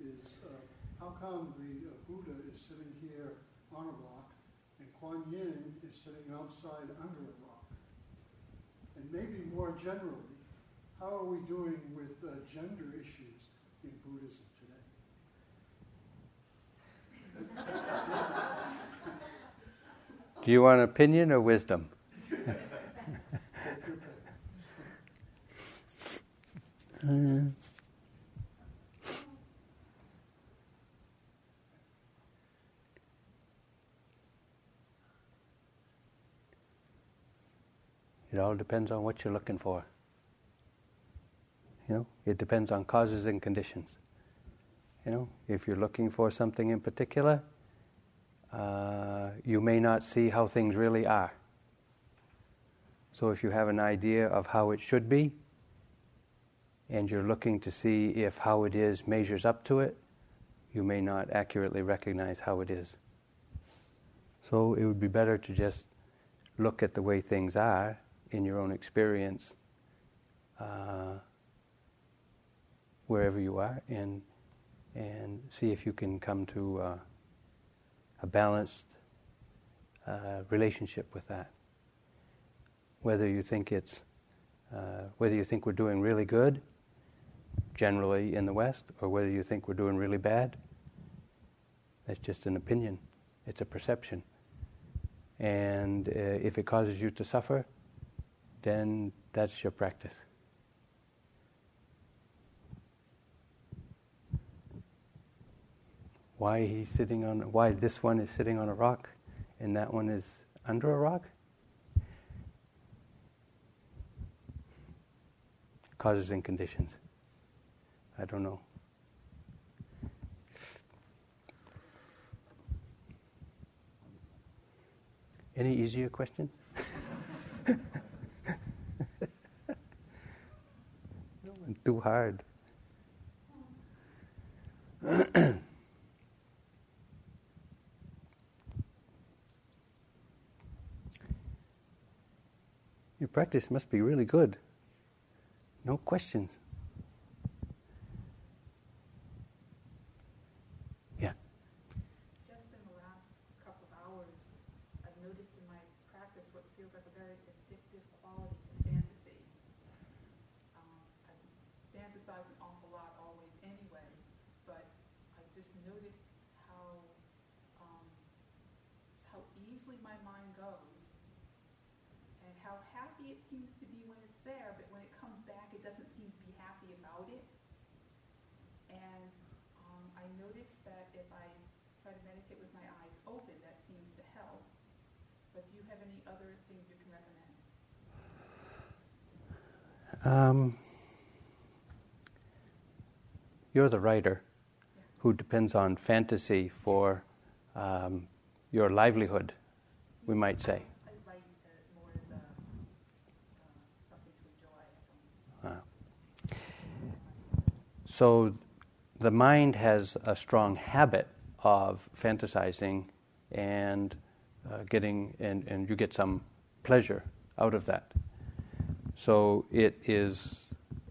is uh, how come the uh, Buddha is sitting here on a rock and Kuan Yin is sitting outside under a rock? And maybe more generally, how are we doing with uh, gender issues in Buddhism today? Do you want opinion or wisdom? uh, It all depends on what you're looking for. You know, it depends on causes and conditions. You know, if you're looking for something in particular, uh, you may not see how things really are. So if you have an idea of how it should be, and you're looking to see if how it is measures up to it, you may not accurately recognize how it is. So it would be better to just look at the way things are in your own experience, uh, wherever you are, and and see if you can come to uh, a balanced uh, relationship with that. Whether you think it's uh, whether you think we're doing really good, generally in the West, or whether you think we're doing really bad, that's just an opinion. It's a perception. And uh, if it causes you to suffer, then that's your practice. Why he's sitting on why this one is sitting on a rock and that one is under a rock? Causes and conditions. I don't know. Any easier questions? too hard. Your practice must be really good. No questions. Um, you're the writer who depends on fantasy for um, your livelihood, we might say. Uh, so the mind has a strong habit of fantasizing and uh, getting, and, and you get some pleasure out of that. So it is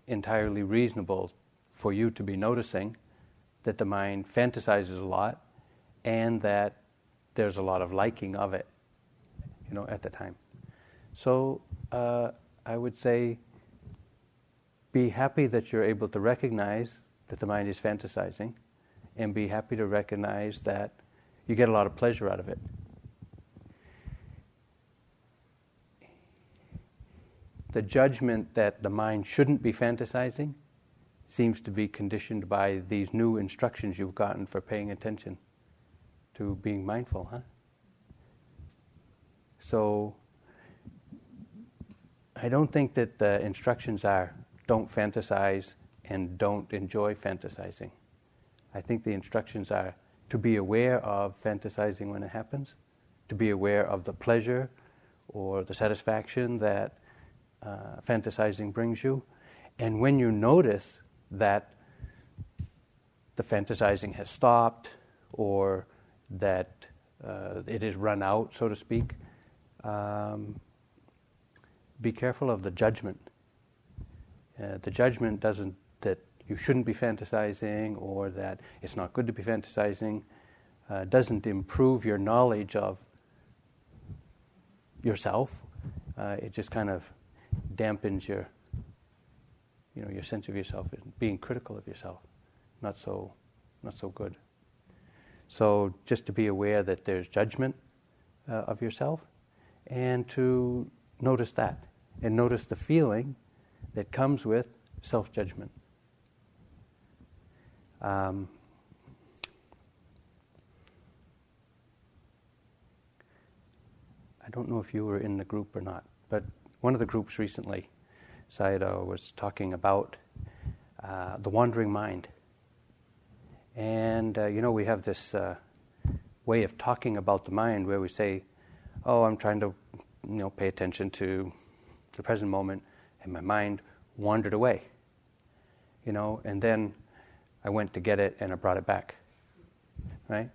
entirely reasonable for you to be noticing that the mind fantasizes a lot and that there's a lot of liking of it, you know, at the time. So uh, I would say be happy that you're able to recognize that the mind is fantasizing and be happy to recognize that you get a lot of pleasure out of it. The judgment that the mind shouldn't be fantasizing seems to be conditioned by these new instructions you've gotten for paying attention to being mindful, huh? So I don't think that the instructions are don't fantasize and don't enjoy fantasizing. I think the instructions are to be aware of fantasizing when it happens, to be aware of the pleasure or the satisfaction that uh, fantasizing brings you. And when you notice that the fantasizing has stopped or that uh, it is run out, so to speak, um, be careful of the judgment. Uh, the judgment doesn't that you shouldn't be fantasizing or that it's not good to be fantasizing uh, doesn't improve your knowledge of yourself. Uh, it just kind of dampens your, you know, your sense of yourself, being critical of yourself. Not so, not so good. So just to be aware that there's judgment uh, of yourself, and to notice that, and notice the feeling that comes with self-judgment. Um, I don't know if you were in the group or not, but one of the groups recently, Sayadaw was talking about uh, the wandering mind. And, uh, you know, we have this uh, way of talking about the mind where we say, oh, I'm trying to, you know, pay attention to the present moment, and my mind wandered away. You know, and then I went to get it and I brought it back. Right?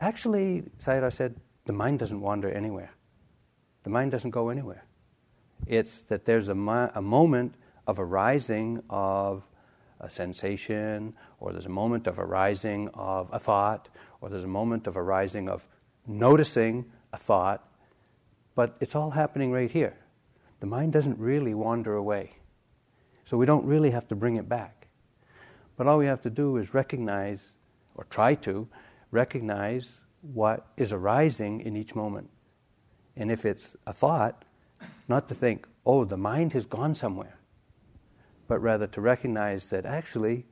Actually, Sayadaw said, the mind doesn't wander anywhere. The mind doesn't go anywhere. It's that there's a, mo- a moment of arising of a sensation, or there's a moment of arising of a thought, or there's a moment of arising of noticing a thought, but it's all happening right here. The mind doesn't really wander away. So we don't really have to bring it back. But all we have to do is recognize, or try to, recognize what is arising in each moment. And if it's a thought, not to think, oh, the mind has gone somewhere, but rather to recognize that actually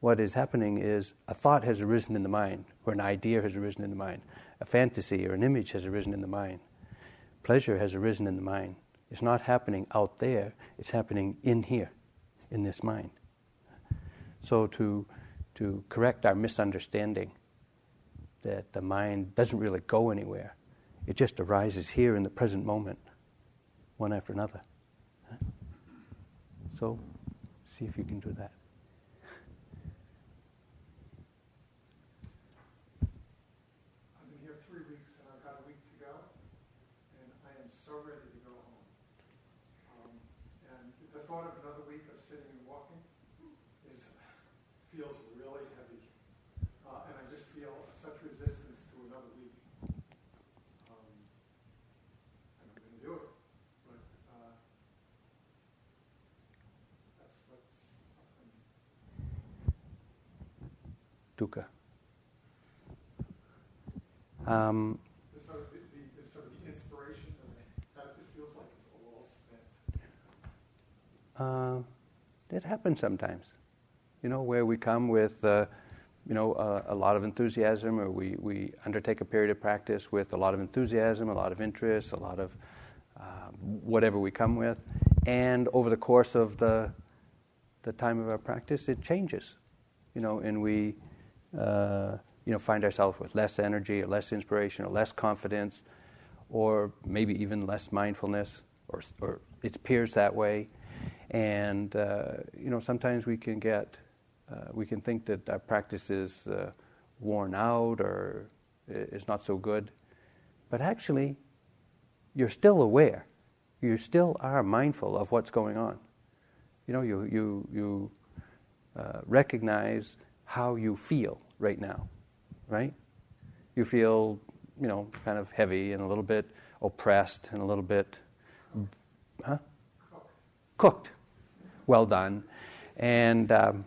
what is happening is a thought has arisen in the mind, or an idea has arisen in the mind, a fantasy or an image has arisen in the mind, pleasure has arisen in the mind. It's not happening out there, it's happening in here, in this mind. So to, to correct our misunderstanding that the mind doesn't really go anywhere. It just arises here in the present moment, one after another. So, see if you can do that. I've been here three weeks and I've got a week to go, and I am so ready to go home. Um, and the thought of another week of sitting and walking is feels really heavy, uh, and I just feel such resistance to another week. Um, and I'm going to do it, but uh, that's what's up for me. Dukkha. Um, The sort of the, the, the sort of the inspiration that it feels like it's all spent. uh, it happens sometimes, you know, where we come with, uh, you know, uh, a lot of enthusiasm, or we, we undertake a period of practice with a lot of enthusiasm, a lot of interest, a lot of uh, whatever we come with, and over the course of the the time of our practice, it changes, you know, and we, uh, you know, find ourselves with less energy, or less inspiration, or less confidence, or maybe even less mindfulness, or, or it appears that way. And, uh, you know, sometimes we can get, uh, we can think that our practice is uh, worn out or is not so good. But actually, you're still aware. You still are mindful of what's going on. You know, you, you, you uh, recognize how you feel right now, right? You feel, you know, kind of heavy and a little bit oppressed and a little bit, huh? Cooked. Well done. And, um,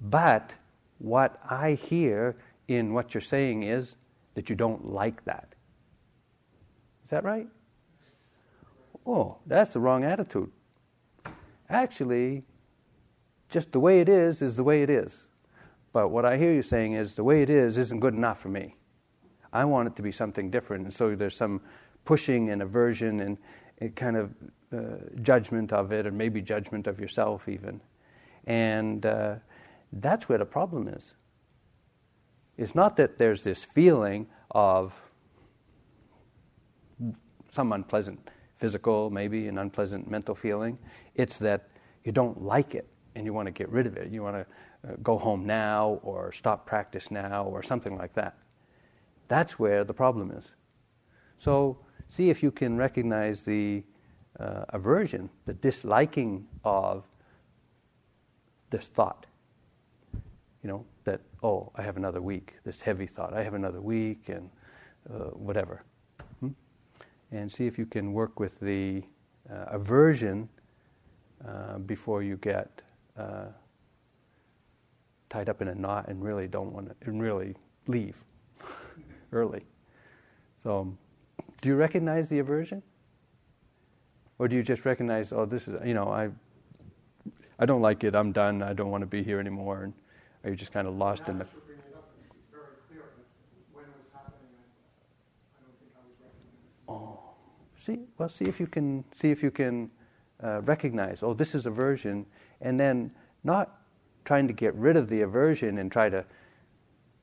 but what I hear in what you're saying is that you don't like that. Is that right? Oh, that's the wrong attitude. Actually, just the way it is is the way it is. But what I hear you saying is the way it is isn't good enough for me. I want it to be something different. And so there's some pushing and aversion and, and kind of uh, judgment of it, or maybe judgment of yourself even. And uh, that's where the problem is. It's not that there's this feeling of some unpleasant physical, maybe an unpleasant mental feeling. It's that you don't like it and you want to get rid of it. You want to go home now or stop practice now or something like that. That's where the problem is. So, see if you can recognize the uh, aversion, the disliking of this thought. You know, that, oh, I have another week, this heavy thought. I have another week, and uh, whatever. Hmm? And see if you can work with the uh, aversion uh, before you get uh, tied up in a knot and really don't want to, and really leave early. So, do you recognize the aversion? Or do you just recognize, oh, this is, you know, I, I don't like it, I'm done, I don't want to be here anymore? And are you just kind of lost in the. Oh, see, well, see if you can see if you can uh, recognize. Oh, this is aversion, and then not trying to get rid of the aversion and try to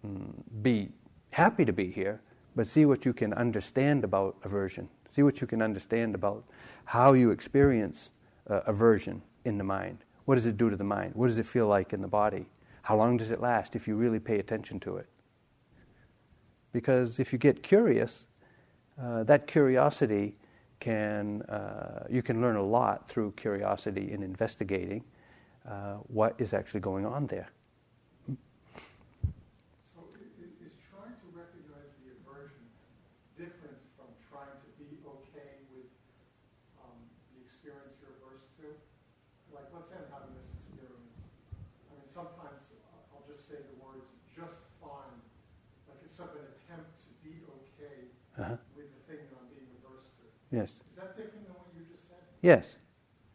mm, be happy to be here, but see what you can understand about aversion. See what you can understand about how you experience uh, aversion in the mind. What does it do to the mind? What does it feel like in the body? How long does it last if you really pay attention to it? Because if you get curious, uh, that curiosity can, uh, you can learn a lot through curiosity in investigating uh, what is actually going on there. So is trying to recognize the aversion different from trying to be okay with um, the experience you're averse to? Like, let's say I'm having this experience. I mean, sometimes I'll just say the words just fine, like it's sort of an attempt to be okay uh-huh. with the thing that I'm being averse to. Yes. Is that different than what you just said? Yes.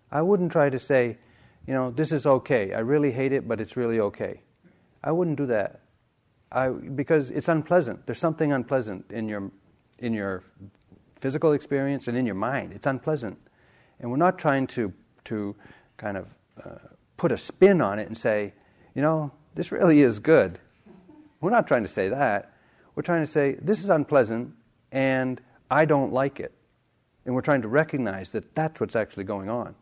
I wouldn't try to say, you know, this is okay. I really hate it, but it's really okay. I wouldn't do that. I, because it's unpleasant. There's something unpleasant in your, in your physical experience and in your mind. It's unpleasant. And we're not trying to, to kind of uh, put a spin on it and say, you know, this really is good. We're not trying to say that. We're trying to say, this is unpleasant and I don't like it. And we're trying to recognize that that's what's actually going on.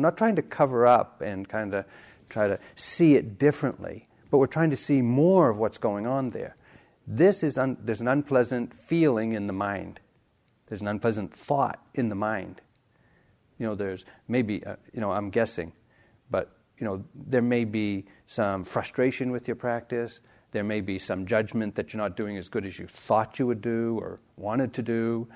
We're not trying to cover up and kind of try to see it differently, but we're trying to see more of what's going on there. This is un- there's an unpleasant feeling in the mind. There's an unpleasant thought in the mind. You know, there's maybe, uh, you know, I'm guessing, but, you know, there may be some frustration with your practice. There may be some judgment that you're not doing as good as you thought you would do or wanted to do.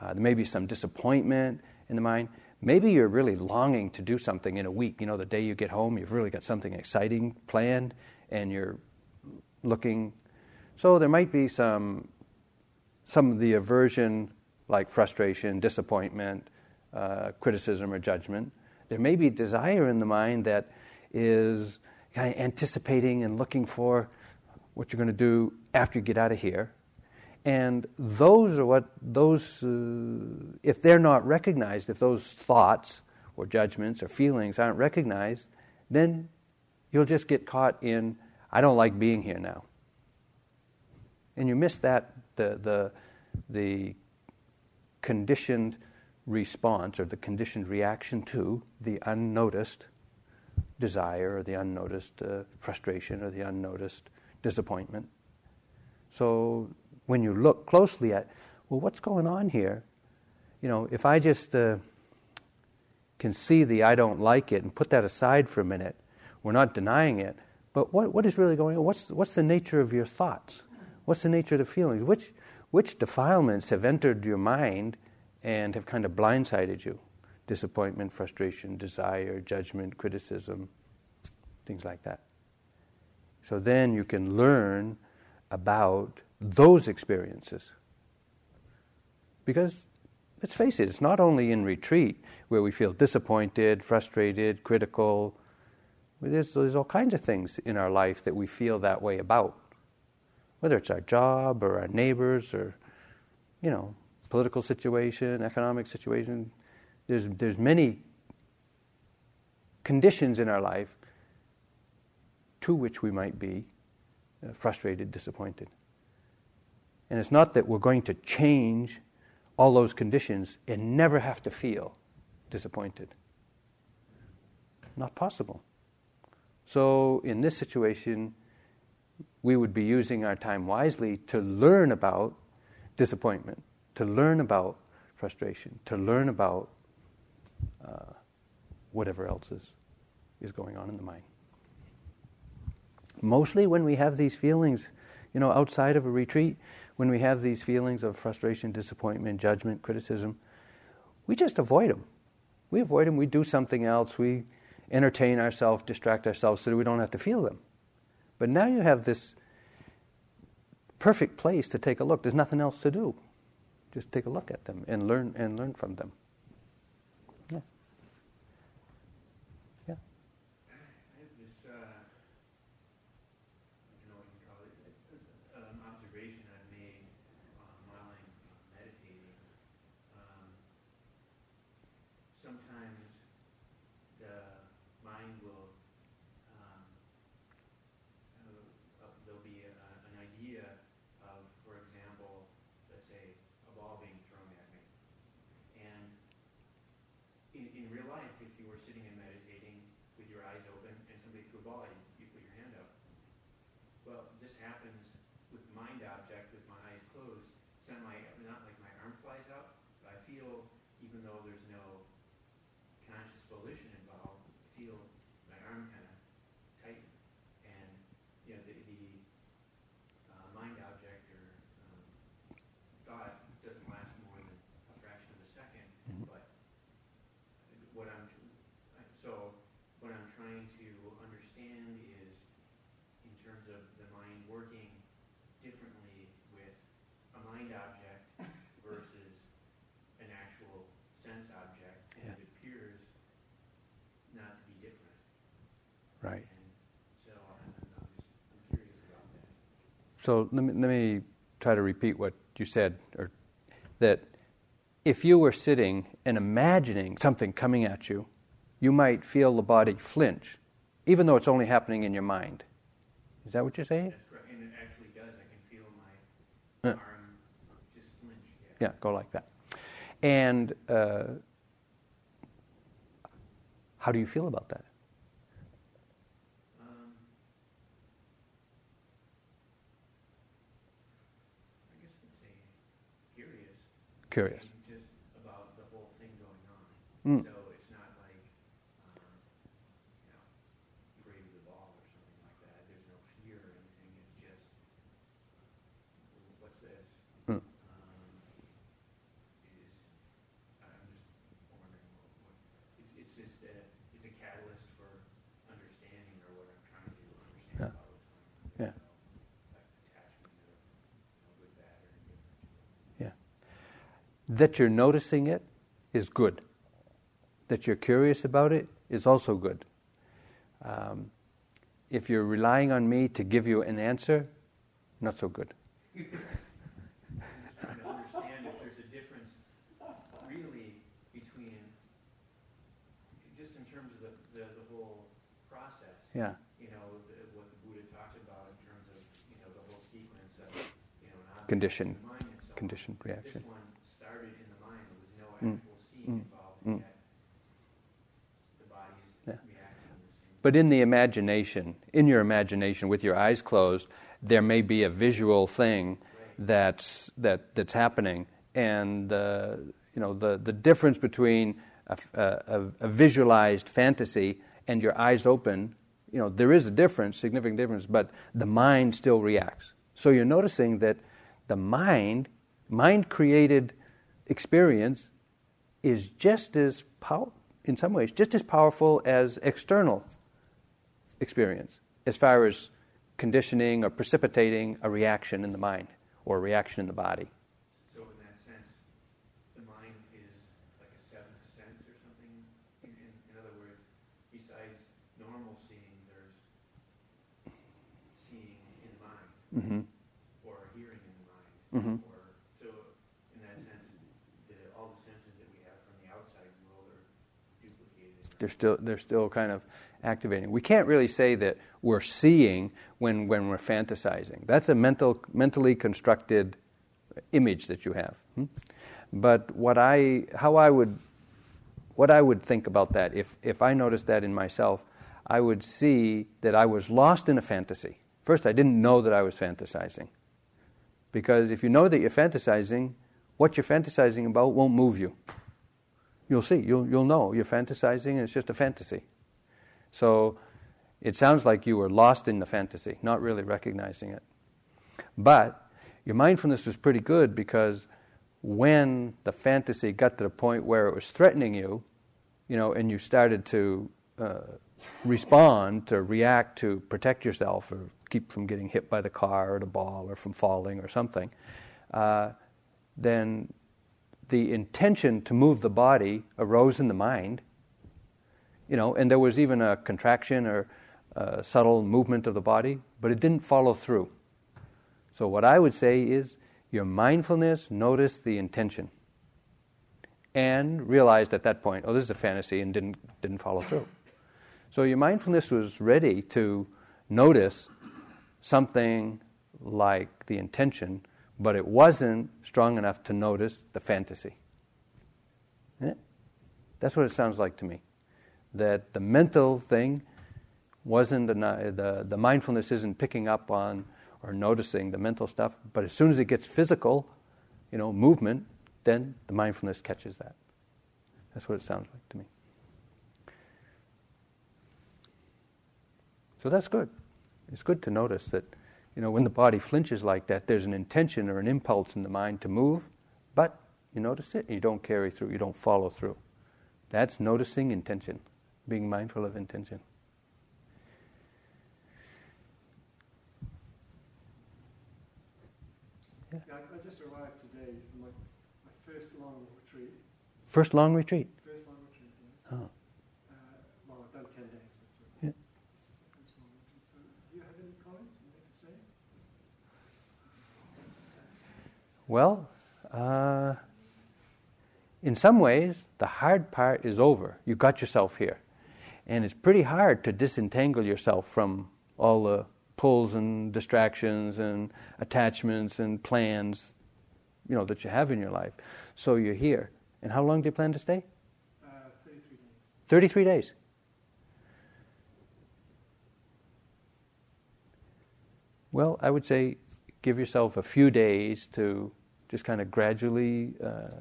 Uh, there may be some disappointment in the mind. Maybe you're really longing to do something in a week. You know, the day you get home, you've really got something exciting planned and you're looking. So there might be some, some of the aversion, like frustration, disappointment, uh, criticism, or judgment. There may be desire in the mind that is kind of anticipating and looking for what you're going to do after you get out of here. And those are what, those, uh, if they're not recognized, if those thoughts or judgments or feelings aren't recognized, then you'll just get caught in, I don't like being here now. And you miss that, the, the, the conditioned response or the conditioned reaction to the unnoticed desire or the unnoticed uh, frustration or the unnoticed disappointment. So when you look closely at, well, what's going on here? You know, if I just uh, can see the I don't like it and put that aside for a minute, we're not denying it, but what, what is really going on? What's, what's the nature of your thoughts? What's the nature of the feelings? Which, which defilements have entered your mind and have kind of blindsided you? Disappointment, frustration, desire, judgment, criticism, things like that. So then you can learn about those experiences. Because let's face it, it's not only in retreat where we feel disappointed, frustrated, critical. There's, there's all kinds of things in our life that we feel that way about. Whether it's our job or our neighbors or, you know, political situation, economic situation. There's, there's many conditions in our life to which we might be uh, frustrated, disappointed. And it's not that we're going to change all those conditions and never have to feel disappointed. Not possible. So, in this situation, we would be using our time wisely to learn about disappointment, to learn about frustration, to learn about uh, whatever else is, is going on in the mind. Mostly when we have these feelings, you know, outside of a retreat, when we have these feelings of frustration, disappointment, judgment, criticism, we just avoid them. We avoid them, we do something else, we entertain ourselves, distract ourselves so that we don't have to feel them. But now you have this perfect place to take a look. There's nothing else to do. Just take a look at them and learn and learn from them. Yeah. Yeah. I have this, uh, I don't know what you call it, uh, an observation I've made um, while I'm meditating. Um, sometimes the mind will, um, uh, uh, there'll be a, an idea of, for example, let's say, a ball being thrown at me. And in, in real life, if you were sitting and meditating with your eyes open and somebody threw a ball at you, you put your hand up. Well, this happens with the mind object with my eyes closed. It's not my, not like my arm flies up, but I feel, even though there's no conscious volition involved, I feel my arm kind of tighten. And, you know, the, the uh, mind object or um, thought doesn't last more than a fraction of a second, Mhm. but what I'm, so what I'm trying to understand is in terms of the mind working differently with a mind object versus an actual sense object, and Yeah. it appears not to be different. Right. And so I'm, I'm just, I'm curious about that. So let me, let me try to repeat what you said, or that if you were sitting and imagining something coming at you, you might feel the body flinch, even though it's only happening in your mind. Is that what you're saying? That's correct, and it actually does, I can feel my Yeah. arm just flinch, yeah. Yeah, go like that. And uh, how do you feel about that? Um, I guess I'd say curious. Curious. and Just about the whole thing going on. Mm. So it's not like, um, you know, afraid of the ball or something like that. There's no fear or anything. It's just, what's this? Mm. Um, is, I'm just wondering what, what it's, it's just a, it's a catalyst for understanding or what I'm trying to understand Yeah. about what's going on. Yeah. So, like attachment or, you know, good, bad, or indifferent. Yeah. That you're noticing it is good. That you're curious about it is also good. Um, if you're relying on me to give you an answer, not so good. Just trying to understand if there's a difference really between, just in terms of the, the, the whole process. Yeah. You know, the, what the Buddha talks about in terms of, you know, the whole sequence of, you know, Condition. mind and so on. Conditioned reaction. This one started in the mind, there was no Mm. Actual Mm. involved, Mm. and the body's Yeah. reacting. But in the imagination, in your imagination, with your eyes closed, there may be a visual thing that's that that's happening, and uh, you know the the difference between a, a, a visualized fantasy and your eyes open. You know there is a difference, significant difference, but the mind still reacts. So you're noticing that the mind, mind created experience, is just as in some ways, just as powerful as external experience as far as conditioning or precipitating a reaction in the mind or a reaction in the body. So in that sense, the mind is like a seventh sense or something? In, other words, besides normal seeing, there's seeing in the mind, Mm-hmm. or hearing in the mind, Mhm. or, so in that sense, the, all the senses that we have from the outside world are duplicated. or- They're still, they're still kind of activating. We can't really say that we're seeing when, when we're fantasizing. That's a mental, mentally constructed image that you have. hmm? But what I, how I would, what I would think about that, if, if I noticed that in myself, I would see that I was lost in a fantasy. First, I didn't know that I was fantasizing. Because if you know that you're fantasizing, what you're fantasizing about won't move you. You'll see, you'll, you'll know you're fantasizing and it's just a fantasy. So It sounds like you were lost in the fantasy, not really recognizing it. But your mindfulness was pretty good because when the fantasy got to the point where it was threatening you, you know, and you started to uh, respond, to react, to protect yourself, or keep from getting hit by the car or the ball, or from falling or something, uh, then the intention to move the body arose in the mind. You know, and there was even a contraction or a subtle movement of the body, but it didn't follow through. So what I would say is your mindfulness noticed the intention and realized at that point, oh, this is a fantasy, and didn't, didn't follow through. So your mindfulness was ready to notice something like the intention, but it wasn't strong enough to notice the fantasy. That's what it sounds like to me. That the mental thing wasn't, the, the, the mindfulness isn't picking up on or noticing the mental stuff. But as soon as it gets physical, you know, movement, then the mindfulness catches that. That's what it sounds like to me. So that's good. It's good to notice that, you know, when the body flinches like that, there's an intention or an impulse in the mind to move, but you notice it and you don't carry through, you don't follow through. That's noticing intention, being mindful of intention. Yeah, I, I just arrived today from my, my first long retreat. First long retreat? First long retreat, yes. Oh. Uh, well, I've done 10 days, but so yeah. this is the first long retreat. So, do you have any comments you'd like to say? Well, uh, in some ways, the hard part is over. You got yourself here. And it's pretty hard to disentangle yourself from all the pulls and distractions and attachments and plans, you know, that you have in your life. So you're here. And how long do you plan to stay? Uh, 33 days. 33 days. Well, I would say give yourself a few days to just kind of gradually uh,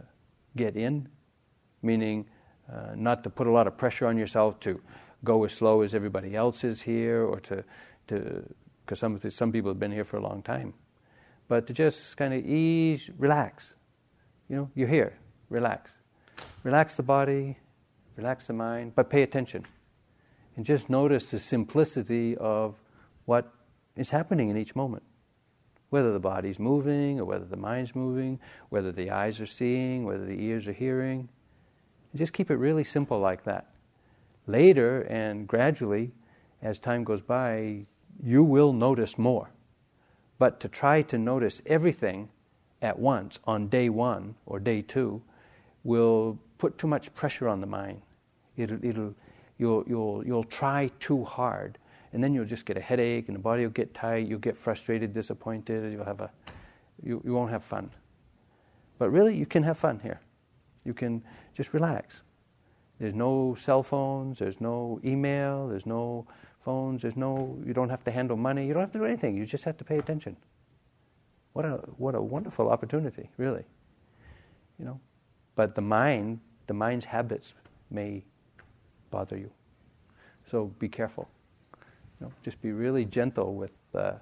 get in, meaning uh, not to put a lot of pressure on yourself to go as slow as everybody else is here or to, to because some, some people have been here for a long time. But to just kind of ease, relax. You know, you're here, relax. Relax the body, relax the mind, but pay attention. And just notice the simplicity of what is happening in each moment. Whether the body's moving, or whether the mind's moving, whether the eyes are seeing, whether the ears are hearing. Just keep it really simple like that. Later and gradually, as time goes by, you will notice more. But to try to notice everything at once on day one or day two will put too much pressure on the mind. It'll, it'll, you'll, you'll, you'll try too hard, and then you'll just get a headache, and the body will get tight, you'll get frustrated, disappointed, you'll have a, you, you won't have fun. But really, you can have fun here. You can just relax. There's no cell phones, there's no email, there's no phones. There's no, you don't have to handle money. You don't have to do anything. You just have to pay attention. What a, what a wonderful opportunity, really. You know, but the mind, the mind's habits may bother you. So be careful. You know, just be really gentle with uh,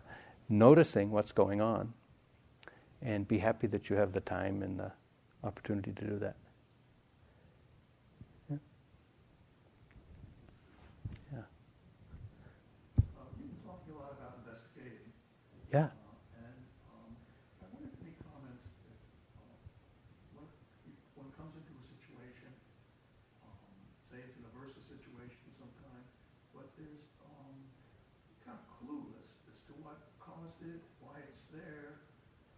noticing what's going on, and be happy that you have the time and the opportunity to do that. Yeah. Uh you've been talking a lot about investigating. Yeah. Uh and um, I wonder if any comments, if, uh, when, when comes into a situation, um, say it's an aversive situation of some kind, but there's um, kind of clueless as to what caused it, why it's there,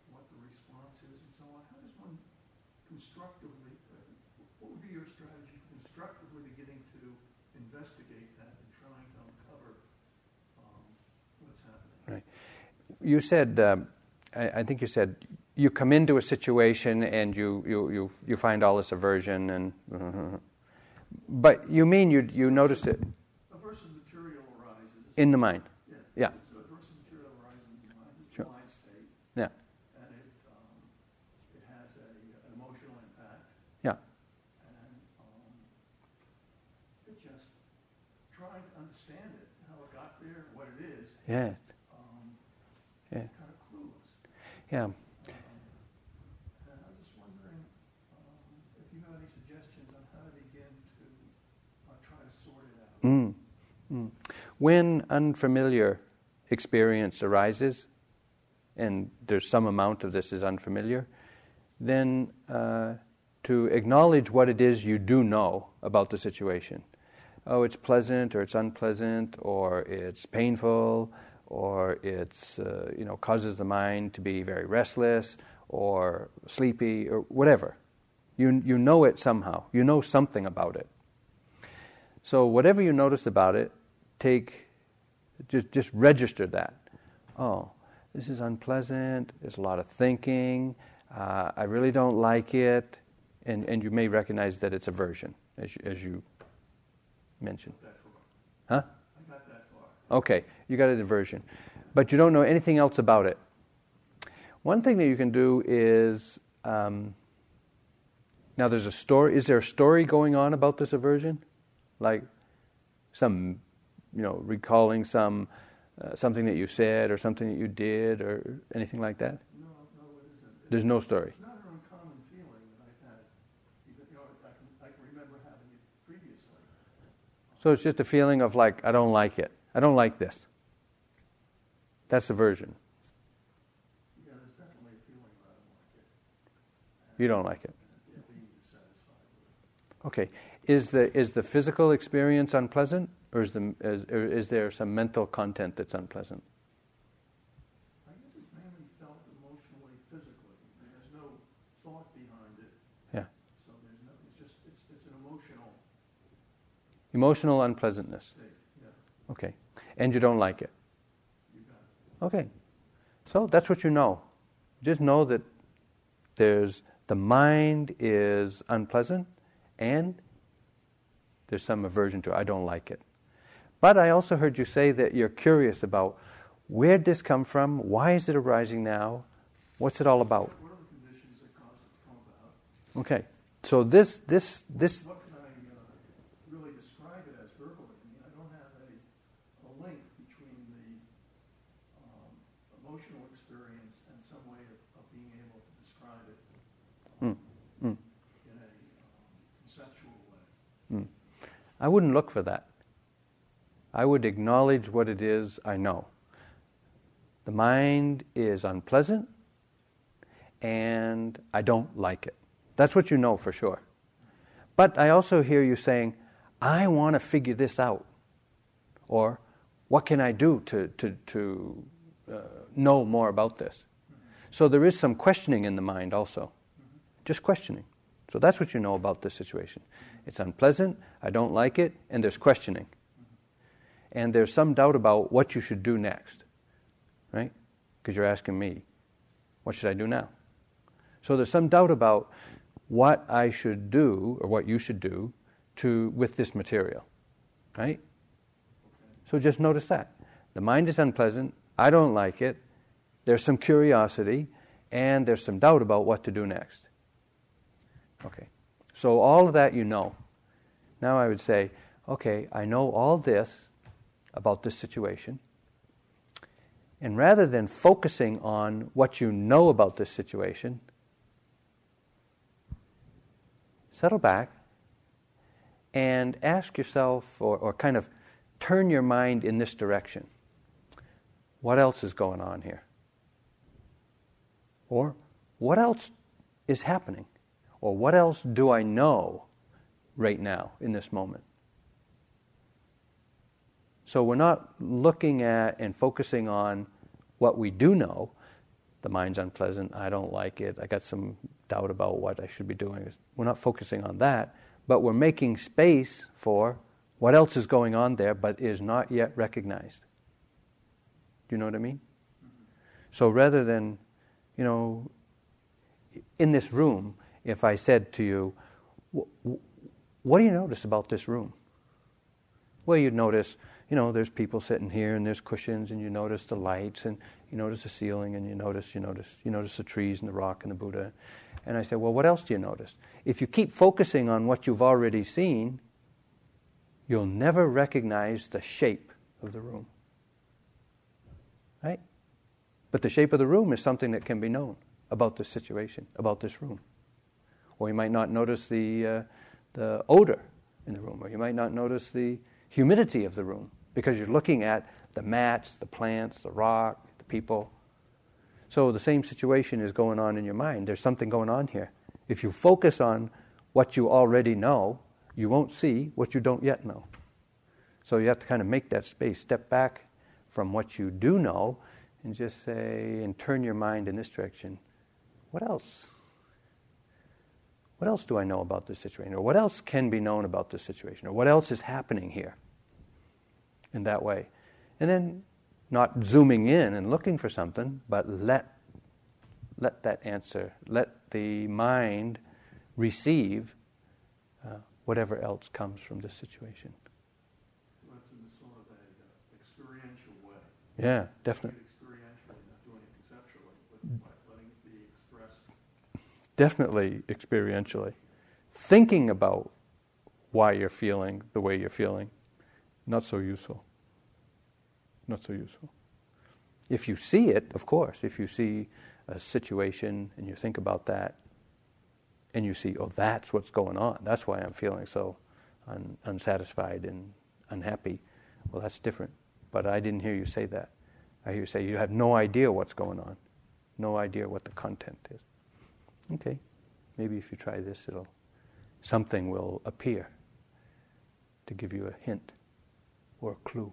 what the response is, and so on. How does one constructively, uh, what would be your strategy constructively beginning to investigate that and trying to uncover um, what's happening? Right you said, um, I, I, think you said, you come into a situation and you, you, you, you find all this aversion and. But you mean you, you notice it? Aversive material arises. In the mind? Yeah. Yeah. So aversive material arises in the mind. It's sure. the mind state. Yeah. And it, um, it has a, an emotional impact. Yeah. And um, it just trying to understand it, how it got Yeah. um, Yeah. kind of clueless. Yeah. Um, And I'm just wondering um, if you have any suggestions on how to begin to uh, try to sort it out. Mm. Mm. When unfamiliar experience arises, and there's some amount of this is unfamiliar, then uh, to acknowledge what it is you do know about the situation. Oh, it's pleasant, or it's unpleasant, or it's painful, or it's uh, you know causes the mind to be very restless, or sleepy, or whatever. You you know it somehow. You know something about it. So whatever you notice about it, take just just register that. Oh, this is unpleasant. There's a lot of thinking. Uh, I really don't like it, and and you may recognize that it's aversion, as you, as you mentioned. Huh? I got that far. Okay, you got a diversion, but you don't know anything else about it. One thing that you can do is um, now there's a story. Is there a story going on about this aversion, like some, you know, recalling some uh, something that you said or something that you did or anything like that? No, no, it isn't. There's no story. It's not an uncommon feeling that I've had. Even, you know, I can, I can remember having it previously. So it's just a feeling of like I don't like it. I don't like this. That's aversion. Yeah, there's definitely a feeling that I don't like it. You don't like it. And being dissatisfied with it. Okay. Is the is the physical experience unpleasant, or is the is, or is there some mental content that's unpleasant? I guess it's mainly felt emotionally, physically. I mean, there's no thought behind it. Yeah. So there's no, it's just, it's, it's an emotional Emotional unpleasantness. Okay. And you don't like it. you got it. Okay. So that's what you know. Just know that there's the mind is unpleasant and there's some aversion to it. I don't like it. But I also heard you say that you're curious about where did this come from? Why is it arising now? What's it all about? What are the conditions that cause it to come about? Okay. So this this this What can I uh, really describe it as verbally? I mean, I don't have a, a link between the um, emotional experience and some way of, of being able to describe it um, Mm, mm. in a um, conceptual way. I wouldn't look for that. I would acknowledge what it is I know. The mind is unpleasant and I don't like it. That's what you know for sure. But I also hear you saying, I want to figure this out. Or, what can I do to, to, to uh, know more about this? So there is some questioning in the mind also. Just questioning. So that's what you know about this situation. It's unpleasant, I don't like it, and there's questioning. And there's some doubt about what you should do next, right? Because you're asking me, what should I do now? So there's some doubt about what I should do or what you should do to with this material, right? So just notice that. The mind is unpleasant, I don't like it, there's some curiosity, and there's some doubt about what to do next. Okay. So all of that you know. Now I would say, okay, I know all this about this situation. And rather than focusing on what you know about this situation, settle back and ask yourself, or, or kind of turn your mind in this direction. What else is going on here? Or what else is happening? Or what else do I know right now in this moment? So we're not looking at and focusing on what we do know. The mind's unpleasant, I don't like it, I got some doubt about what I should be doing. We're not focusing on that, but we're making space for what else is going on there but is not yet recognized. Do you know what I mean? Mm-hmm. So rather than, you know, in this room, if I said to you, What do you notice about this room? Well, you'd notice, you know, there's people sitting here and there's cushions and you notice the lights and you notice the ceiling and you notice, you notice, you notice the trees and the rock and the Buddha. And I said, Well, what else do you notice? If you keep focusing on what you've already seen, you'll never recognize the shape of the room. right? But the shape of the room is something that can be known about this situation, about this room. Or you might not notice the, uh, the odor in the room, or you might not notice the humidity of the room because you're looking at the mats, the plants, the rock, the people. So the same situation is going on in your mind. There's something going on here. If you focus on what you already know, you won't see what you don't yet know. So you have to kind of make that space, step back from what you do know, and just say, and turn your mind in this direction. What else? What else do I know about this situation? Or what else can be known about this situation? Or what else is happening here? In that way. And then not zooming in and looking for something, but let, let that answer, let the mind receive uh, whatever else comes from this situation. That's in sort of a uh, experiential way. Yeah, definitely. Experientially, not doing it conceptually, but letting it be expressed. Definitely experientially. Thinking about why you're feeling the way you're feeling, not so useful. Not so useful. If you see it, of course, if you see a situation and you think about that, and you see, oh, that's what's going on. That's why I'm feeling so un- unsatisfied and unhappy. Well, that's different. But I didn't hear you say that. I hear you say you have no idea what's going on, no idea what the content is. Okay, maybe if you try this, it'll something will appear to give you a hint or a clue.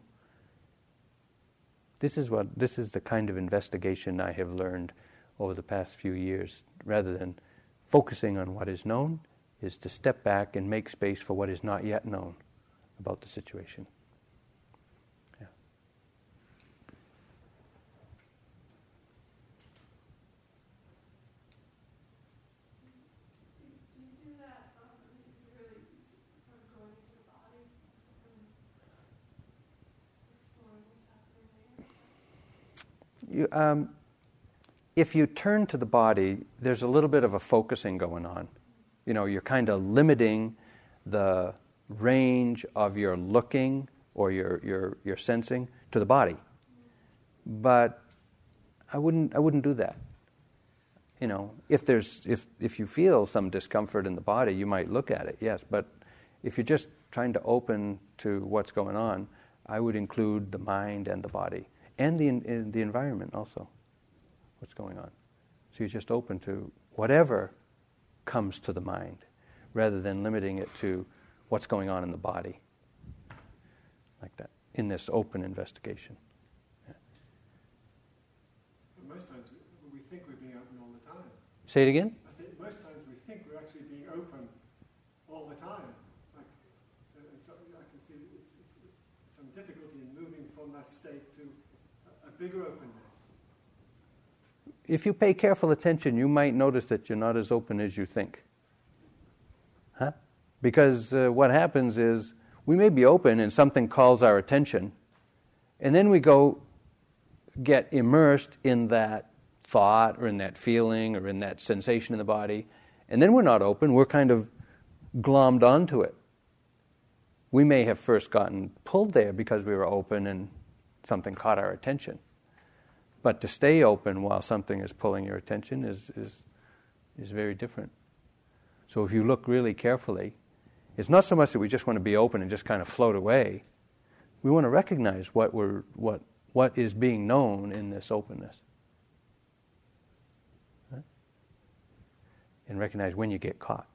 This is what this is the kind of investigation I have learned over the past few years, rather than focusing on what is known, is to step back and make space for what is not yet known about the situation. Yeah. Um, if you turn to the body, there's a little bit of a focusing going on. You know, you're kind of limiting the range of your looking or your, your, your sensing to the body. But I wouldn't, I wouldn't do that. You know, if, there's, if, if you feel some discomfort in the body, you might look at it, yes. But if you're just trying to open to what's going on, I would include the mind and the body and the, in, the environment also what's going on. So you're just open to whatever comes to the mind rather than limiting it to what's going on in the body. Like that, in this open investigation. Yeah. Most times we think we're being open all the time. Say it again? I say most times we think we're actually being open all the time. Like, uh, it's, I can see it's, it's some difficulty in moving from that state to a, a bigger openness if you pay careful attention, you might notice that you're not as open as you think. Huh? Because uh, what happens is we may be open and something calls our attention, and then we go get immersed in that thought or in that feeling or in that sensation in the body, and then we're not open, we're kind of glommed onto it. We may have first gotten pulled there because we were open and something caught our attention. But to stay open while something is pulling your attention is, is, is very different. So if you look really carefully, it's not so much that we just want to be open and just kind of float away. We want to recognize what, we're, what, what is being known in this openness. Right? And recognize when you get caught.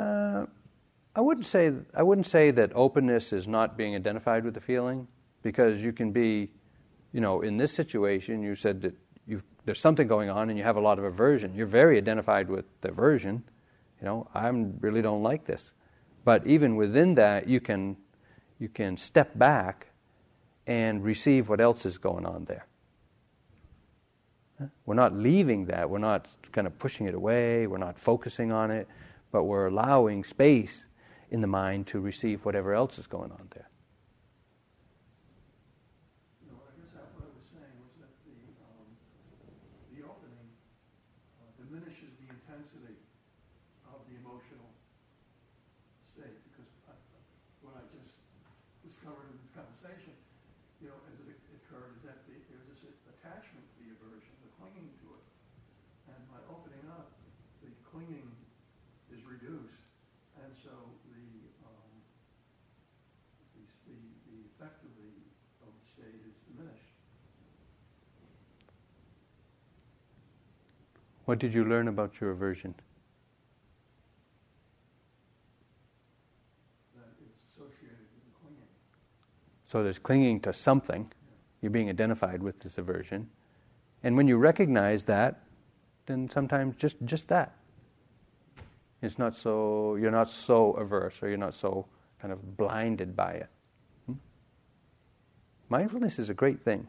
Uh, I wouldn't say I wouldn't say that openness is not being identified with the feeling, because you can be, you know, in this situation, you said that there's something going on and you have a lot of aversion. You're very identified with the aversion. You know, I really don't like this. But even within that, you can you can step back and receive what else is going on there. We're not leaving that. We're not kind of pushing it away. We're not focusing on it, but we're allowing space in the mind to receive whatever else is going on there. No, I guess that what I was saying was that the, um, the opening uh, diminishes the intensity of the emotional state, because I, what I just discovered in this conversation, you know, as it occurred, is that the, there's this attachment to the aversion, the clinging to it. And by opening up, the clinging is reduced, and so the, um, the, the, the effect of the, of the state is diminished. What did you learn about your aversion? that it's associated with clinging. So there's clinging to something. You're being identified with this aversion. And when you recognize that, then sometimes just, just that. It's not so, you're not so averse or you're not so kind of blinded by it. Hmm? Mindfulness is a great thing.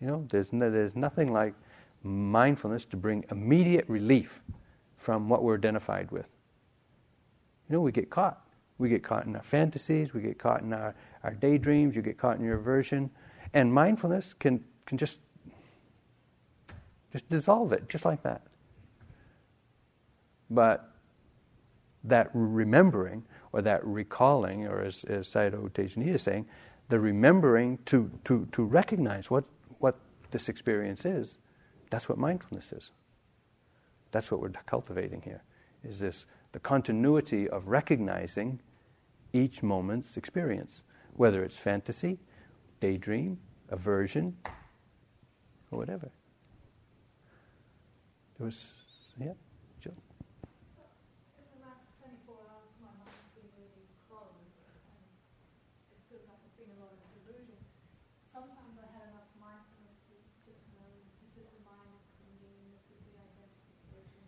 You know, there's, no, there's nothing like mindfulness to bring immediate relief from what we're identified with. You know, we get caught. We get caught in our fantasies, we get caught in our, our daydreams, you get caught in your aversion. And mindfulness can, can just, just dissolve it, just like that. But that remembering, or that recalling, or as, as Tejaniya is saying, the remembering to, to, to recognize what, what this experience is, that's what mindfulness is. That's what we're cultivating here, is this the continuity of recognizing each moment's experience, whether it's fantasy, daydream, aversion, or whatever. There was, yeah, Jill. In the last 24 hours, my mind's been really closed, and it feels like there's been a lot of delusion. Sometimes I had enough mindfulness to just know this is the mind clinging, this is the identification,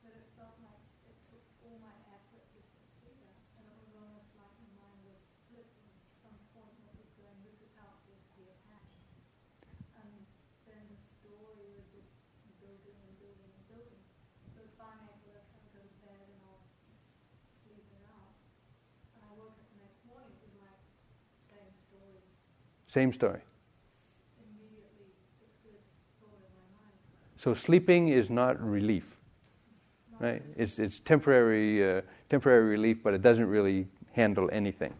but it felt like it took all my effort just to see that, and it was almost like my mind was split at some point that was going, this is how it feels to be attached. And then the story was just same story. So sleeping is not relief, right? It's, it's temporary, uh, temporary relief, but it doesn't really handle anything.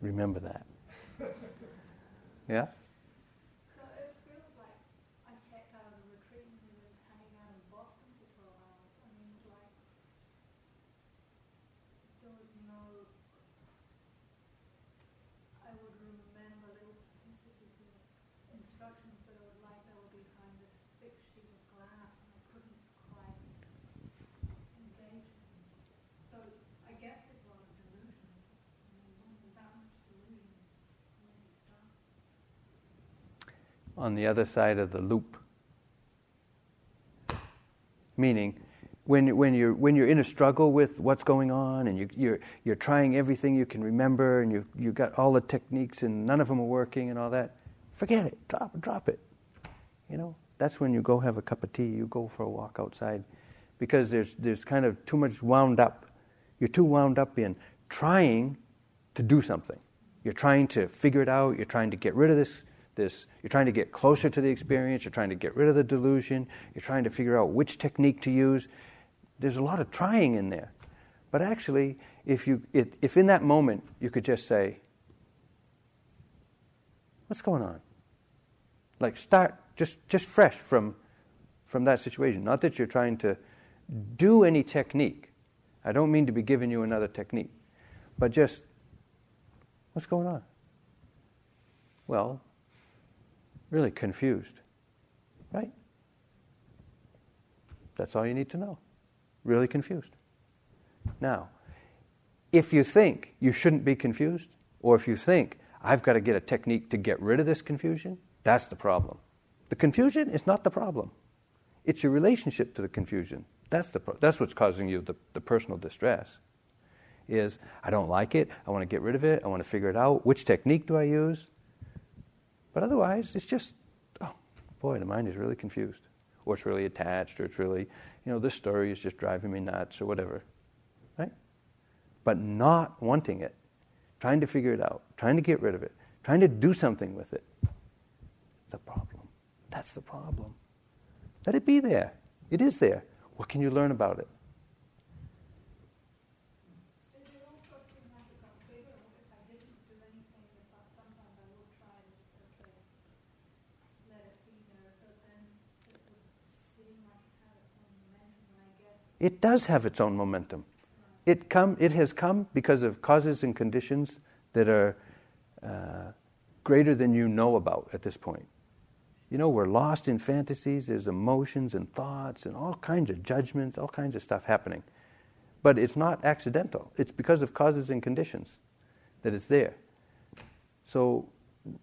Remember that. Yeah? So it feels like I checked out of the retreat and we were hanging out in Boston for 12 hours. I mean, it's like there was no. I would remember little pieces of the instructions, but it was like they were behind this thick sheet of glass and I couldn't quite engage with them. So I guess there's a lot of delusion. I mean, when there's that much delusion, where do you start? On the other side of the loop. Meaning, when, when, you're, when you're in a struggle with what's going on and you, you're, you're trying everything you can remember and you, you've got all the techniques and none of them are working and all that, forget it. Drop, drop it. You know, that's when you go have a cup of tea, you go for a walk outside. Because there's, there's kind of too much wound up. You're too wound up in trying to do something. You're trying to figure it out. You're trying to get rid of this, this. You're trying to get closer to the experience. You're trying to get rid of the delusion. You're trying to figure out which technique to use. There's a lot of trying in there. But actually, if, you, if, if in that moment you could just say, What's going on? Like, start just, just fresh from, from that situation. Not that you're trying to do any technique. I don't mean to be giving you another technique. But just, what's going on? Well, really confused. Right? That's all you need to know. Really confused. Now, if you think you shouldn't be confused, or if you think I've got to get a technique to get rid of this confusion, that's the problem. The confusion is not the problem. It's your relationship to the confusion. That's, the, pro- that's what's causing you the, the personal distress. Is I don't like it, I want to get rid of it, I want to figure it out. Which technique do I use? But otherwise, it's just, oh, boy, the mind is really confused, or it's really attached, or it's really, you know, this story is just driving me nuts, or whatever. Right? But not wanting it, trying to figure it out, trying to get rid of it, trying to do something with it. The problem. That's the problem. Let it be there. It is there. What can you learn about it? Does it also seem like it got bigger if I didn't do anything, if I, sometimes I would try and just, okay, let it be there, but then it would seem like it had its own momentum, and I guess, It does have its own momentum. It, come, it has come because of causes and conditions that are uh, greater than you know about at this point. You know, we're lost in fantasies, there's emotions and thoughts and all kinds of judgments, all kinds of stuff happening. But it's not accidental, it's because of causes and conditions that it's there. So,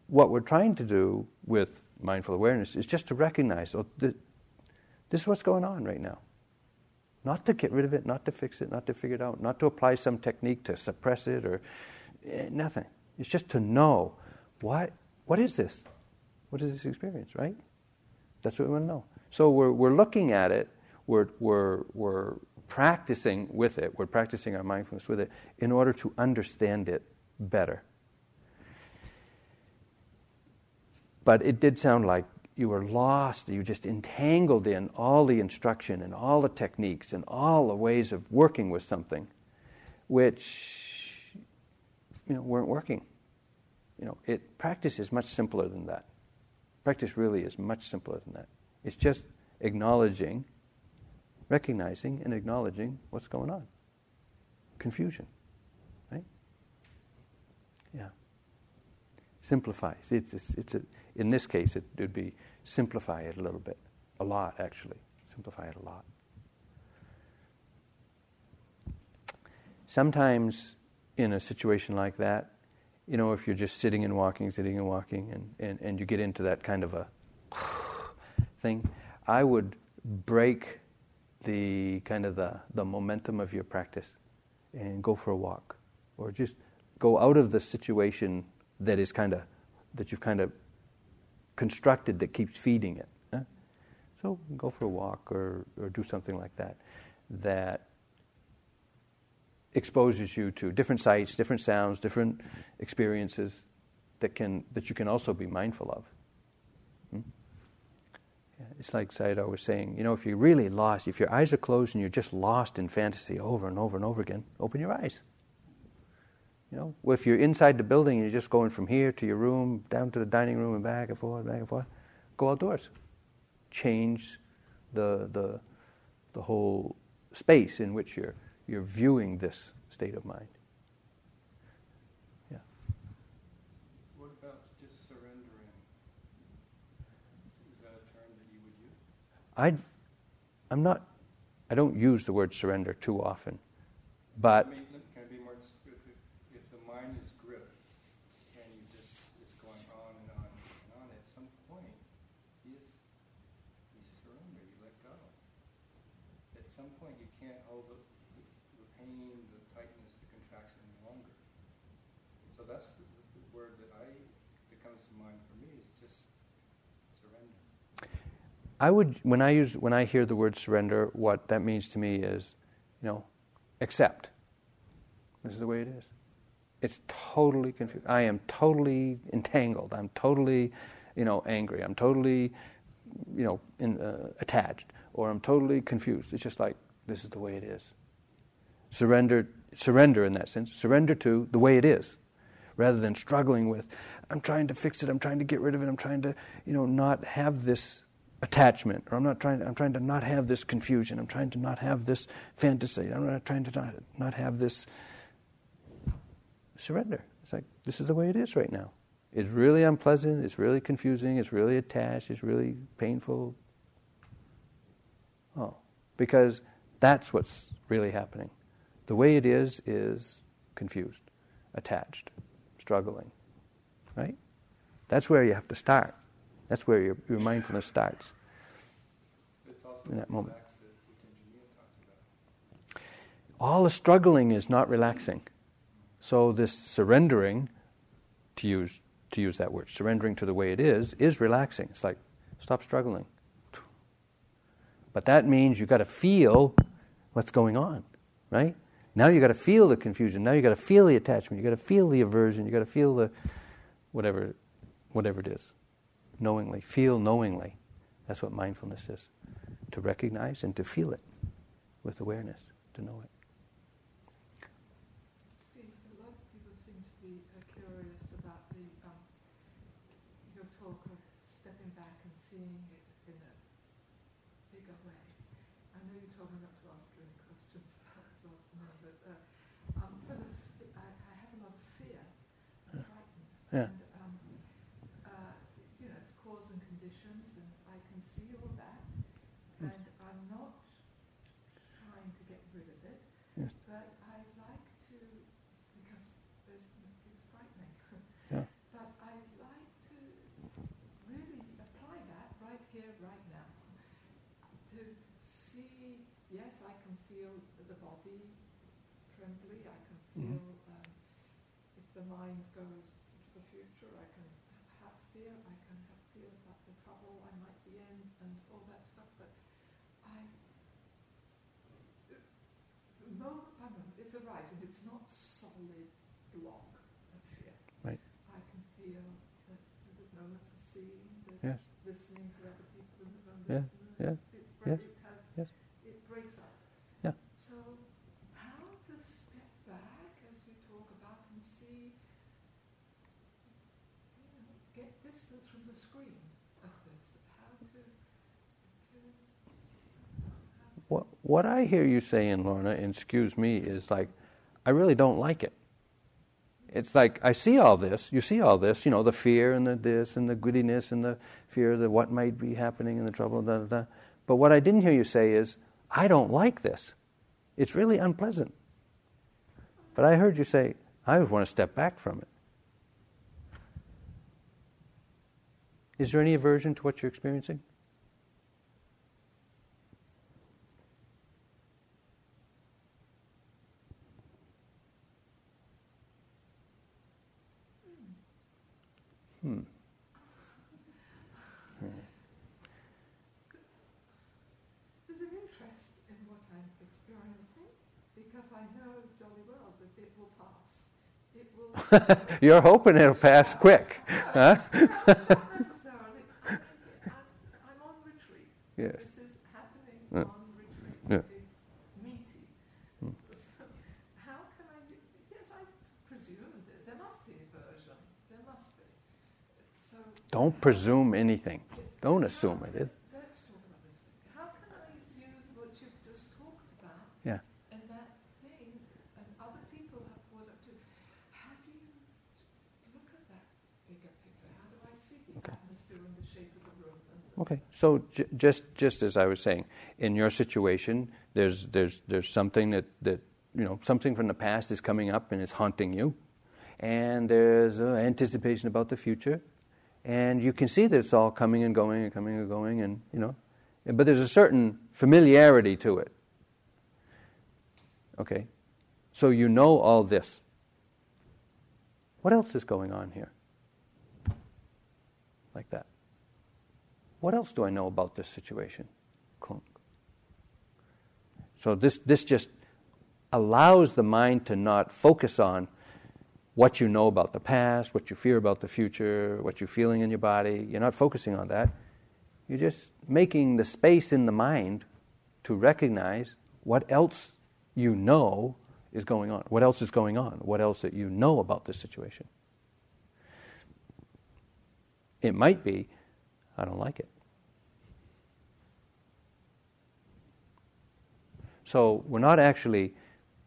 what we're trying to do with mindful awareness is just to recognize oh, th- this is what's going on right now. Not to get rid of it, not to fix it, not to figure it out, not to apply some technique to suppress it or eh, nothing. It's just to know what, what is this? What is this experience, right? That's what we want to know. So we're, we're looking at it, we're, we're, we're practicing with it, we're practicing our mindfulness with it in order to understand it better. But it did sound like you were lost, you were just entangled in all the instruction and all the techniques and all the ways of working with something, which you know weren't working. You know, it practice is much simpler than that. Practice really is much simpler than that. It's just acknowledging, recognizing, and acknowledging what's going on. Confusion, right? Yeah. Simplifies. It's, it's, it's a, in this case, it would be simplify it a little bit, a lot actually. Simplify it a lot. Sometimes in a situation like that, you know, if you're just sitting and walking, sitting and walking, and, and, and you get into that kind of a thing, I would break the kind of the, the momentum of your practice and go for a walk. Or just go out of the situation that is kind of, that you've kind of constructed that keeps feeding it. So go for a walk or, or do something like that that exposes you to different sights, different sounds, different experiences that can that you can also be mindful of. Hmm? It's like Sayadaw was saying, you know, if you're really lost, if your eyes are closed and you're just lost in fantasy over and over and over again, open your eyes. You know, if you're inside the building and you're just going from here to your room, down to the dining room and back and forth, back and forth, go outdoors. Change the the the whole space in which you're you're viewing this state of mind. Yeah. What about just surrendering? Is that a term that you would use? I, I'm not. I don't use the word surrender too often, but I mean, can I be more descriptive? If the mind is gripped and you just it's going on and on and on, at some point you just you surrender, you let go. At some point you can't hold the, the, the pain, the tightness, the contraction any longer. So that's the, the word that I that comes to mind for me is just surrender. I would when I use when I hear the word surrender, what that means to me is, you know, accept. This is the way it is. It's totally confused. I am totally entangled. I'm totally, you know, angry. I'm totally, you know, in, uh, attached, or I'm totally confused. It's just like this is the way it is. Surrender, surrender in that sense. Surrender to the way it is, rather than struggling with. I'm trying to fix it. I'm trying to get rid of it. I'm trying to, you know, not have this attachment, or I'm not trying. To, I'm trying to not have this confusion. I'm trying to not have this fantasy. I'm not trying to not not have this surrender. It's like this is the way it is right now. It's really unpleasant. It's really confusing. It's really attached. It's really painful. Oh, because that's what's really happening. The way it is is confused, attached, struggling. Right? That's where you have to start. That's where your, your mindfulness starts. In that moment. All the struggling is not relaxing. So this surrendering, to use to use that word, surrendering to the way it is, is relaxing. It's like Stop struggling. But that means you've got to feel what's going on, right? Now you've got to feel the confusion. Now you've got to feel the attachment. You've got to feel the aversion. You've got to feel the whatever, whatever it is. Knowingly. Feel knowingly. That's what mindfulness is. To recognize and to feel it with awareness, to know it. Steve, a lot of people seem to be uh, curious about the um, your talk of stepping back and seeing it in a bigger way. I know you're talking not to ask you any questions about this afternoon, but uh, um, for the f- I, I have a lot of fear. I'm frightened. Yeah. And, um, uh, you know, it's cause and conditions, and I can see all that. Hmm. And I'm not trying to get rid of it, Yes. but I'd like to, because there's, it's frightening. Yeah. But I'd like to really apply that right here, right now. To see, yes, I can feel the body trembly, I can Mhm. feel um, if the mind goes to the future, I can have fear, I can have fear about the trouble I might be in and all that stuff, but I, moment by moment, it's a right, and it's not solid block of fear. Right. I can feel that there's moments of seeing, there's Yes. listening to other people in the room. Yeah, there's- yeah, It, break, yes, it has, yes. it breaks up. Yeah. So how to step back as you talk about and see, you know, get distance from the screen of this, how to, to, how to What, I hear you saying, Lorna, and excuse me, is like, I really don't like it. It's like, I see all this, you see all this, you know, the fear and the this and the goodiness and the fear that what might be happening and the trouble, da da da. But what I didn't hear you say is, I don't like this. It's really unpleasant. But I heard you say, I would want to step back from it. Is there any aversion to what you're experiencing? Hmm. There's an interest in what I'm experiencing because I know jolly well that it will pass. It will. You're hoping it'll pass quick, huh? I mean, I'm, I'm on retreat. Yes. This is happening Yeah. on retreat. Yeah. It's meaty. Hmm. So how can I? do- Yes, I presume that there must be aversion. There must be. So. Don't presume anything. Don't assume it is. Let's talk about this thing. How can I use what you've just talked about Yeah. and that thing, and other people have brought up too? How do you look at that bigger picture? How do I see the Okay. atmosphere and the shape of the room? And Okay. So j- just just as I was saying, in your situation, there's there's there's something that that you know something from the past is coming up and is haunting you, and there's uh, anticipation about the future, and you can see that it's all coming and going and coming and going, and you know, but there's a certain familiarity to it. Okay. So you know all this. What else is going on here? Like that. What else do I know about this situation? So this, this just allows the mind to not focus on what you know about the past, what you fear about the future, what you're feeling in your body. You're not focusing on that. You're just making the space in the mind to recognize what else you know is going on. What else is going on? What else that you know about this situation? It might be, I don't like it. So we're not actually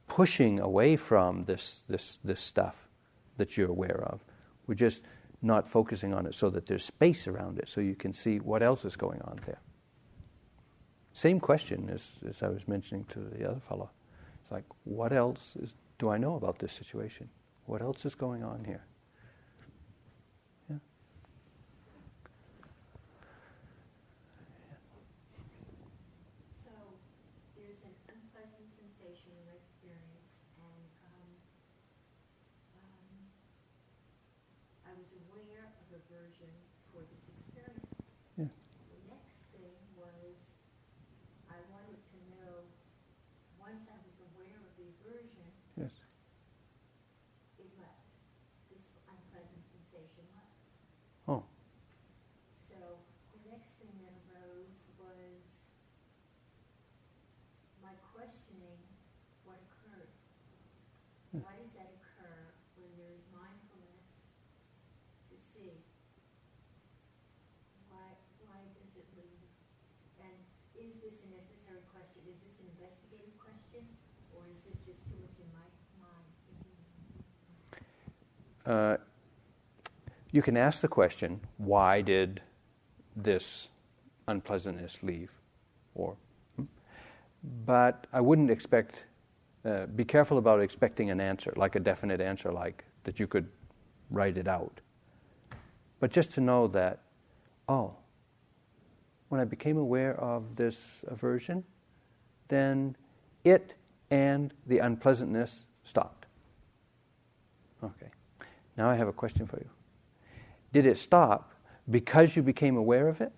pushing away from this, this, this stuff that you're aware of. We're just not focusing on it so that there's space around it so you can see what else is going on there. Same question as, as I was mentioning to the other fellow. It's like, what else is, do I know about this situation? What else is going on here? Yeah. So there's an unpleasant sensation or experience, and um, um, I was aware of aversion for this experience. Yeah. my questioning what occurred. Why does that occur when there is mindfulness to see? Why, why does it leave? And is this a necessary question? Is this an investigative question? Or is this just too much in my mind? Uh, you can ask the question, why did this unpleasantness leave? Or, hmm? But I wouldn't expect. Uh, be careful about expecting an answer, like a definite answer, like that you could write it out. But just to know that, oh, when I became aware of this aversion, then it and the unpleasantness stopped. Okay. Now I have a question for you. Did it stop because you became aware of it?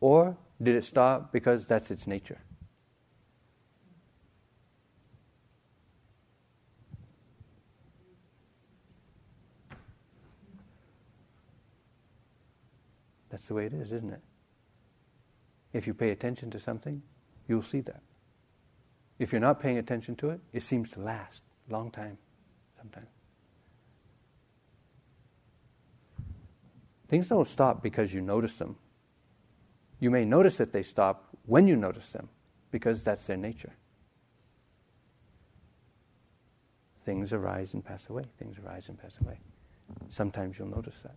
Or did it stop because that's its nature? The way it is, isn't it? If you pay attention to something, you'll see that. If you're not paying attention to it, it seems to last a long time sometimes. Things don't stop because you notice them. You may notice that they stop when you notice them, because that's their nature. Things arise and pass away. Things arise and pass away. Sometimes you'll notice that.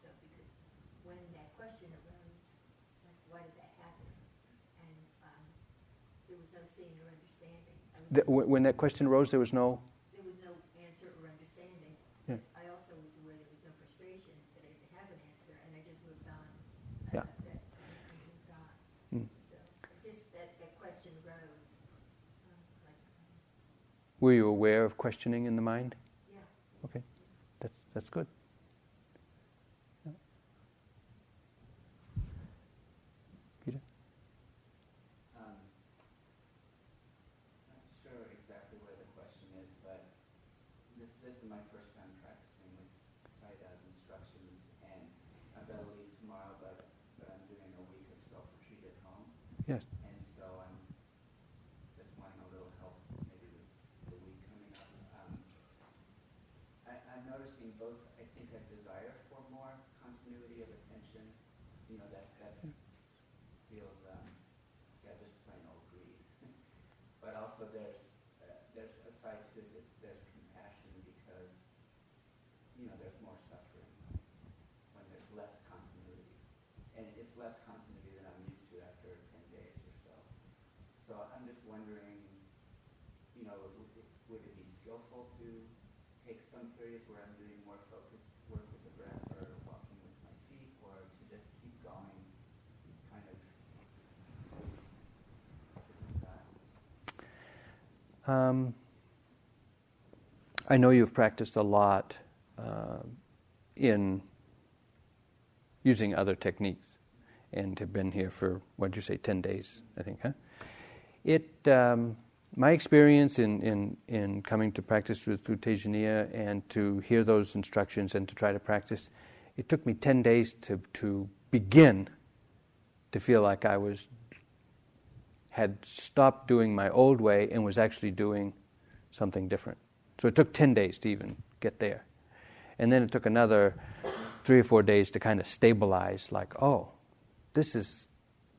Also because when that question arose, like, why did that happen? And um, there was no seeing or understanding. When that question arose, there was no. there was no answer or understanding. Yeah. I also was aware there was no frustration, that I didn't have an answer, and I just moved on. Yeah. that, so I moved on. Mm. So, just that, that question arose, um, like, Were you aware of questioning in the mind? yeah. Okay, that's that's good. Yeah. Peter. Um, Not sure exactly where the question is, but this, this is my first time practicing with Sayadaw's instructions, and I've got to leave tomorrow, but, but I'm doing a week of self-retreat at home. Yes. And so I'm just wanting a little help maybe with the week coming up. Um, I, I'm noticing both, I think, a desire for more continuity of attention, you know, that's, that's, feels, um, yeah, just plain old greed. But also there's, uh, there's a side to it that there's compassion because, you know, there's more suffering when there's less continuity. And it's less continuity than I'm used to after ten days or so. So I'm just wondering, you know, would it, would it be skillful to take some periods where I'm doing more focused work with the breath or walking with my feet, or to just keep going, kind of. Um, I know you've practiced a lot uh, in using other techniques and have been here for, what did you say, 10 days, I think, huh? It, um, my experience in, in, in coming to practice with, through Tejaniya and to hear those instructions and to try to practice, it took me 10 days to, to begin to feel like I was had stopped doing my old way and was actually doing something different. So it took 10 days to even get there. And then it took another three or four days to kind of stabilize, like, oh, this is,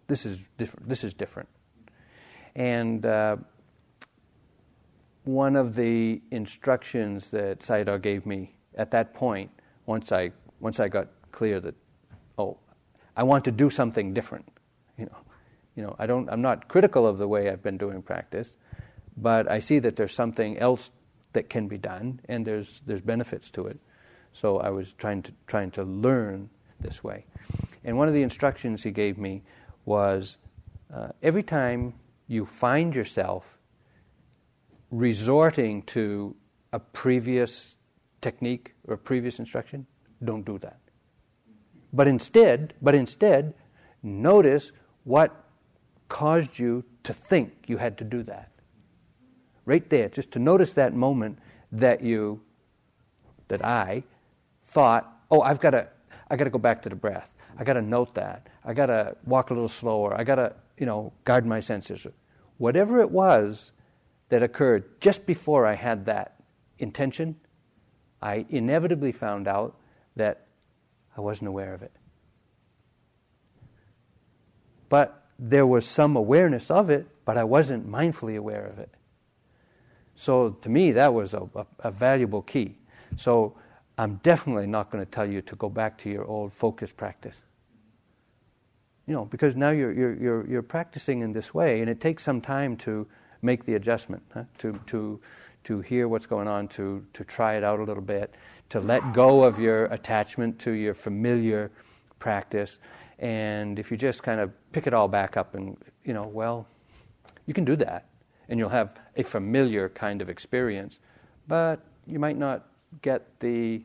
this is different. This is different. And uh, one of the instructions that Sayadaw gave me at that point, once I, once I got clear that, oh, I want to do something different, you know, you know, I don't, I'm not critical of the way I've been doing practice, but I see that there's something else that can be done, and there's there's benefits to it. So I was trying to trying to learn this way. And one of the instructions he gave me was uh, every time you find yourself resorting to a previous technique or previous instruction, don't do that. But instead, but instead, notice what caused you to think you had to do that. Right there, just to notice that moment that you, that I, thought, oh, I've got to, I got to go back to the breath. I got to note that. I got to walk a little slower. I got to, you know, guard my senses. Whatever it was that occurred just before I had that intention, I inevitably found out that I wasn't aware of it. But there was some awareness of it, but I wasn't mindfully aware of it. So to me, that was a, a, a valuable key. So I'm definitely not going to tell you to go back to your old focus practice. You know, because now you're, you're, you're, you're practicing in this way, and it takes some time to make the adjustment, huh? to, to, to hear what's going on, to, to try it out a little bit, to let go of your attachment to your familiar practice. And if you just kind of pick it all back up and, you know, well, you can do that. And you'll have a familiar kind of experience, but you might not get the,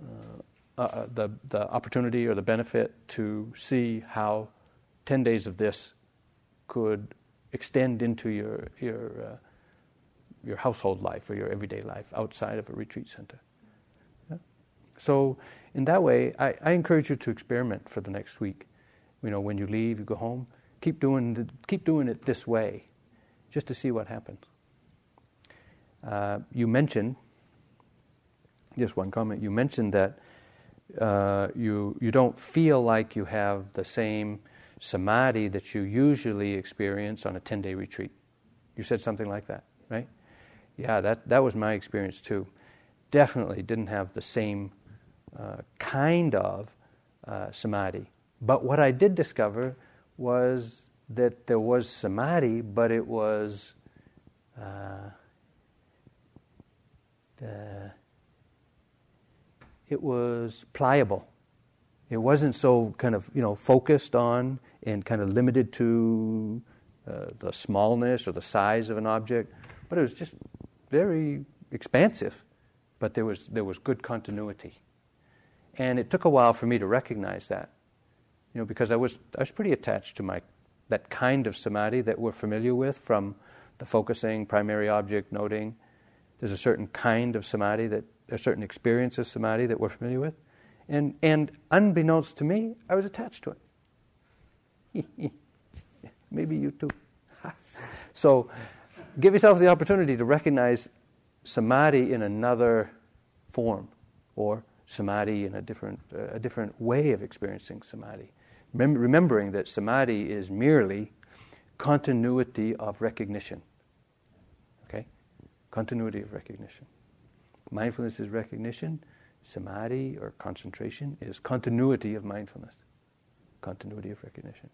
uh, uh, the, the opportunity or the benefit to see how 10 days of this could extend into your, your, uh, your household life or your everyday life outside of a retreat center. Yeah? So, in that way, I, I, encourage you to experiment for the next week. You know, when you leave, you go home, keep doing, the, keep doing it this way, just to see what happens. Uh, you mentioned, just one comment, you mentioned that uh, you, you don't feel like you have the same samadhi that you usually experience on a 10 day retreat. You said something like that, right? Yeah, that, that was my experience too. Definitely didn't have the same uh, kind of uh, samadhi. But what I did discover was that there was samadhi, but it was. Uh, it was pliable. It wasn't so kind of you know focused on and kind of limited to uh, the smallness or the size of an object, but it was just very expansive. But there was there was good continuity, and it took a while for me to recognize that, you know, because I was I was pretty attached to my that kind of samadhi that we're familiar with from the focusing, primary object noting. There's a certain kind of samadhi that a certain experience of samadhi that we're familiar with. And, and unbeknownst to me, I was attached to it. Maybe you too. so give yourself the opportunity to recognize samadhi in another form or samadhi in a different, uh, a different way of experiencing samadhi. Remem- remembering that samadhi is merely continuity of recognition. Okay? Continuity of recognition. Mindfulness is recognition. Samadhi or concentration is continuity of mindfulness, continuity of recognition.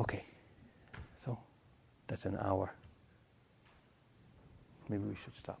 Okay, so that's an hour. Maybe we should stop.